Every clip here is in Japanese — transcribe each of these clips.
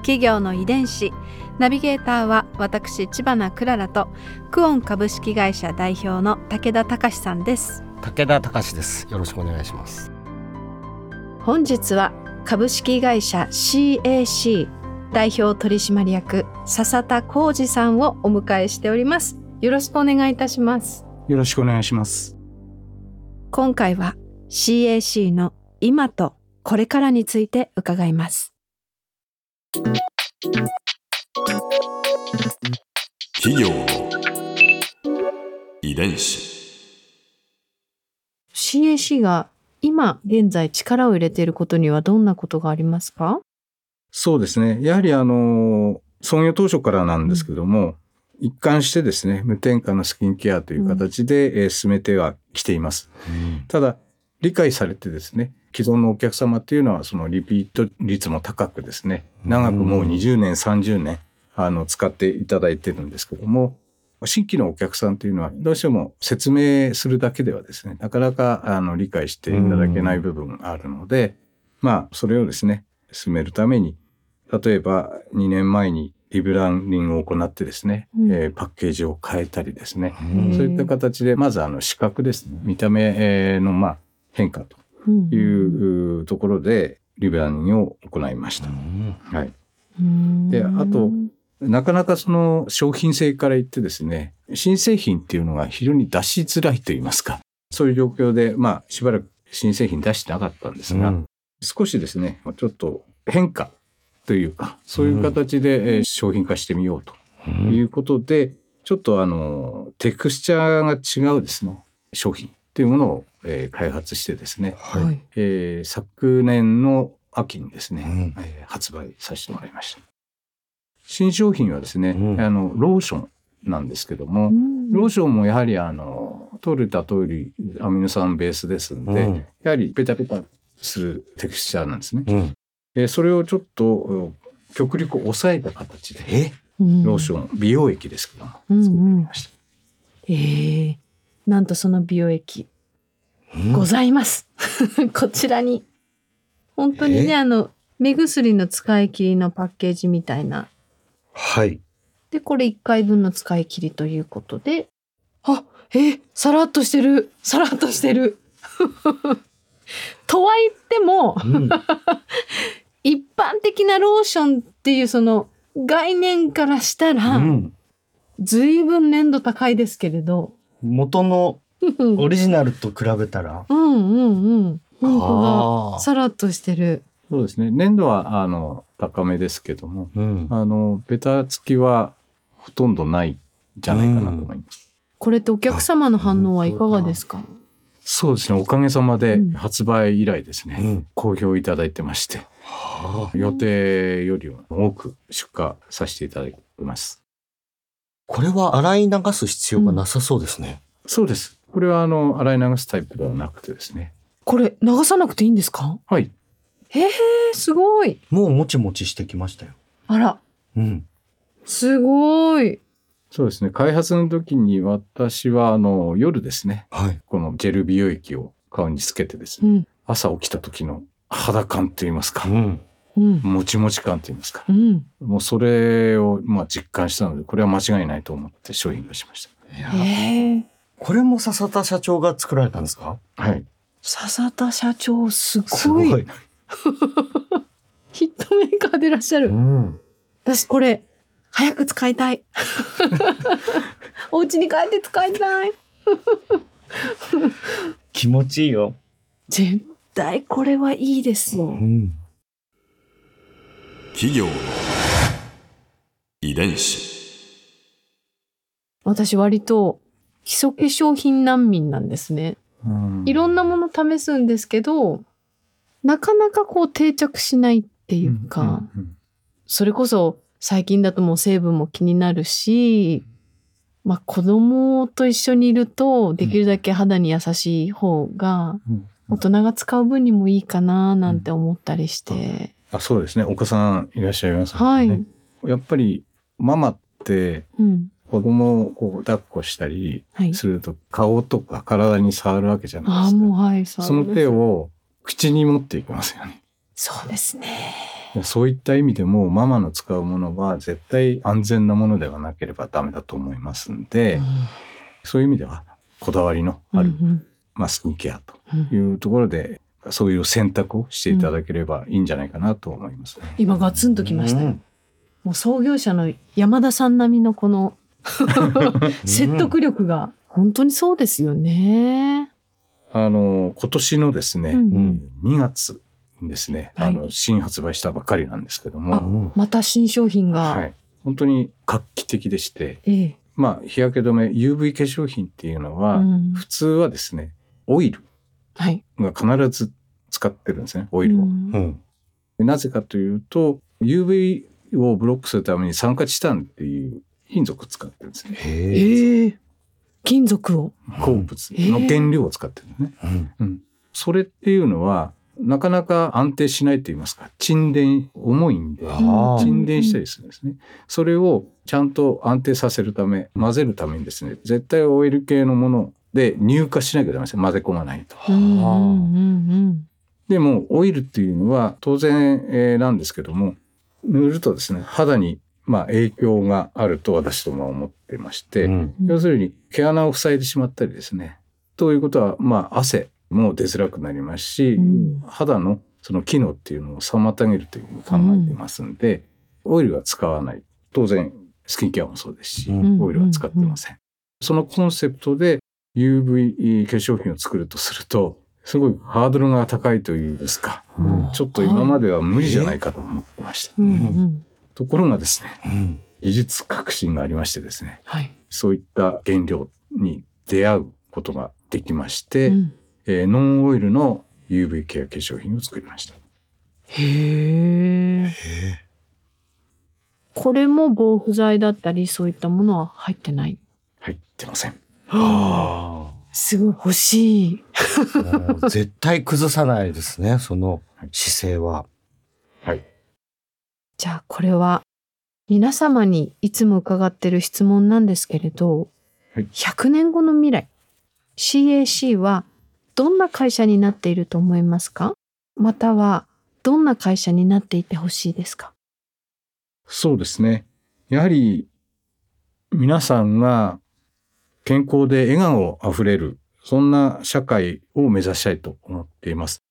企業の遺伝子ナビゲーターは私千葉なクララとクオン株式会社代表の武田隆さんです武田隆です。よろしくお願いします。本日は株式会社 CAC 代表取締役笹田浩二さんをお迎えしておりますよろしくお願いいたしますよろしくお願いします。今回は CAC の今とこれからについて伺います企業の遺伝子。CAC が今現在力を入れていることにはどんなことがありますか？そうですね。やはりあの、創業当初からなんですけども、一貫してですね、無添加のスキンケアという形で、えー進めてはきています。ただ、理解されてですね、既存のお客様っていうのは、そのリピート率も高くですね、長くもう20年、30年、あの、使っていただいてるんですけども、新規のお客さんというのは、どうしても説明するだけではですね、なかなか、あの、理解していただけない部分があるので、まあ、それをですね、進めるために、例えば2年前にリブランディングを行ってですね、うん。えーパッケージを変えたりですね、うんそういった形で、まずあの視覚です。ね、見た目えーのまあ変化というところで、リブランディングを行いました。はい。で、あと、なかなかその商品性から言ってですね、新製品っていうのが非常に出しづらいと言いますか、そういう状況で、まあしばらく新製品出してなかったんですが、うん。少しですね、ちょっと変化というか、そういう形でえー商品化してみようということで、ちょっとあの、テクスチャーが違うですね、商品っていうものを、えー開発してですね、はい。はいえー昨年の秋にですね、うんえー発売させてもらいました。新商品はですね、うんあの、ローションなんですけども、ローションもやはりあの、取れた通りアミノ酸ベースですんで、うんやはりペタペタするテクスチャーなんですね。うん。えーそれをちょっとうん極力抑えた形で、え？ローション、美容液ですけども、作ってみました。ええなんとその美容液ございます。こちらに。本当にね、え？あの、目薬の使い切りのパッケージみたいな。はい。で、これ1回分の使い切りということで。あ、えさらっとしてる。さらっとしてる。とは言っても、うん。一般的なローションっていうその概念からしたら、うんずいぶん粘度高いですけれど。元のうんオリジナルと比べたら。うんうん。本当あだ。さらっとしてる。そうですね。粘度は、あの、高めですけども、うん。あの、ベタつきはほとんどないんじゃないかなと思います。これってお客様の反応はいかがですか？そうですね。おかげさまでうん発売以来ですね、うん好評いただいてまして、はあ予定よりも多く出荷させていただいてます。これは洗い流す必要がなさそうですね。そうです。これは、あの、洗い流すタイプではなくてですね。これ流さなくていいんですか？はい。へえ、すごい。もうもちもちしてきましたよ。あら、うん。すごい。そうですね。開発の時に私は、あの、夜ですね、はい。このジェル美容液を顔につけてですね、うん、朝起きた時の肌感といいますか、うん。うん、もちもち感といいますか、うん。もうそれを、まあ、実感したので、これは間違いないと思って商品化しましいやへえ。これも笹田社長が作られたんですか？た。はい。笹田社長、すすごい。ごい。ヒットメーカーでいらっしゃる。うん。私これ、早く使いたい。お家に帰って使いたい。気持ちいいよ。絶対これはいいですよ。ん。企業の遺伝子。私割と基礎化粧品難民なんですね。うん。いろんなもの試すんですけど、なかなかこう定着しないっていうか、うんうんそれこそ最近だともう成分も気になるし、まあ子供と一緒にいるとできるだけ肌に優しい方が大人が使う分にもいいかななんて思ったりして。あそうですね。お子さんいらっしゃいますもはい。んね。やっぱりママってうん。子供をこう抱っこしたりはい。すると顔とか体に触るわけじゃないですか。もうはい。そその手を口に持っていきますよね。そうですね。そういった意味でもママの使うものは絶対安全なものではなければダメだと思いますんで、そういう意味ではこだわりのある、うんまあ、スキンケアとうんうんいうところでそういう選択をしていただければいいんじゃないかなと思いますね。今ガツンときましたよ。うん。もう創業者の山田さん並みのこの 説得力が本当にそうですよね。あの今年のですね、うん。2月にですね、はい。あの新発売したばっかりなんですけどあも、うんまた新商品が。はい、本当に画期的でして、ええ。まあ日焼け止め UV 化粧品っていうのは、うん。普通はですねオイル必ず使ってるんですねオイルを。なぜかというと UV をブロックするために酸化チタンっていう金属を使ってるんですね。へえ。ええ金属を。鉱物の原料を使ってるんですね。うんうん。それっていうのはなかなか安定しないと言いますか沈殿重いんで沈殿したりするんですね。それをちゃんと安定させるため混ぜるためにですね絶対オイル系のもので乳化しなきゃダメですね混ぜ込まないと。うんうんうんでもオイルっていうのは当然、えーなんですけども塗るとですね肌にまあ影響があると私どもは思ってまして、うんうん。要するに毛穴を塞いでしまったりですねということはまあ汗も出づらくなりますし、うん肌のその機能っていうのを妨げるというふうに考えていますんで、オイルは使わない当然スキンケアもそうですし、うんオイルは使ってません。そのコンセプトで UV 化粧品を作るとするとすごいハードルが高いというんですか、うんちょっと今までは無理じゃないかと思ってました。うんうん。ところがですねうん技術革新がありましてですねはい。そういった原料に出会うことができまして、うんえーノンオイルの UV ケア化粧品を作りました。へえ。これも防腐剤だったりそういったものは入ってない？入ってません。あすごい欲しい。絶対崩さないですね、その姿勢は。はい。じゃあこれは皆様にいつも伺ってる質問なんですけれど、はい100年後の未来 CAC はどんな会社になっていると思いますか？またはどんな会社になっていてほしいですか？そうですね。やはり皆さんが健康で笑顔あふれる、そんな社会を目指したいと思っています。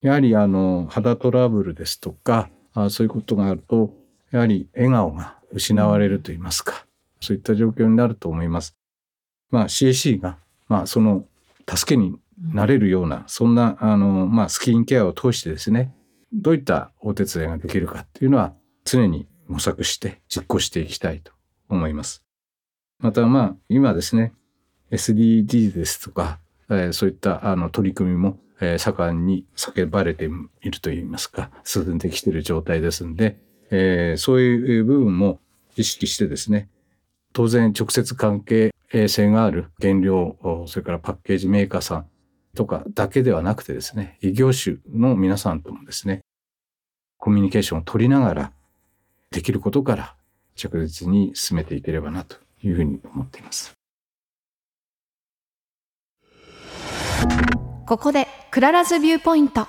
やはりあの肌トラブルですとか、あそういうことがあると、やはり笑顔が失われると言いますか、そういった状況になると思います。まあ CAC が、まあその助けになれるような、そんなあの、まあスキンケアを通してですね、どういったお手伝いができるかっていうのは常に模索して実行していきたいと思います。またまあ今ですね SDGs ですとか、えそういったあの取り組みも、え盛んに叫ばれているといいますか進んできている状態ですんで、えそういう部分も意識してですね当然直接関係性がある原料それからパッケージメーカーさんとかだけではなくてですね異業種の皆さんともですねコミュニケーションを取りながらできることから着実に進めていければなというふうに思っています。ここで Clara's Viewpoint。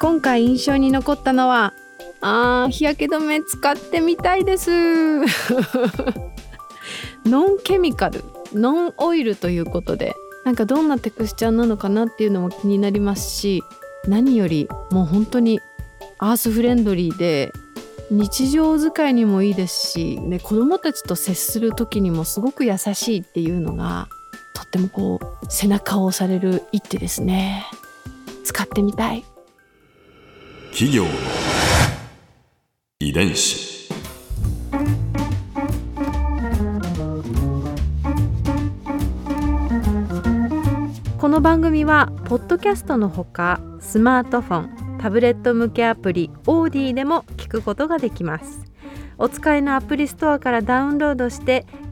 今回印象に残ったのはあー日焼け止め使ってみたいです。ノンケミカルノンオイルということでなんかどんなテクスチャーなのかなっていうのも気になりますし何よりもう本当にアースフレンドリーで日常使いにもいいですし、ね、子供たちと接する時にもすごく優しいっていうのがってもこう背中を押される一手ですね。使ってみたい。企業の遺伝子。このの番組はポッドキャストのほかスマートフォンタブレット向けアプリオーディでも聞くことができます。お使いのアプリストアからダウンロードして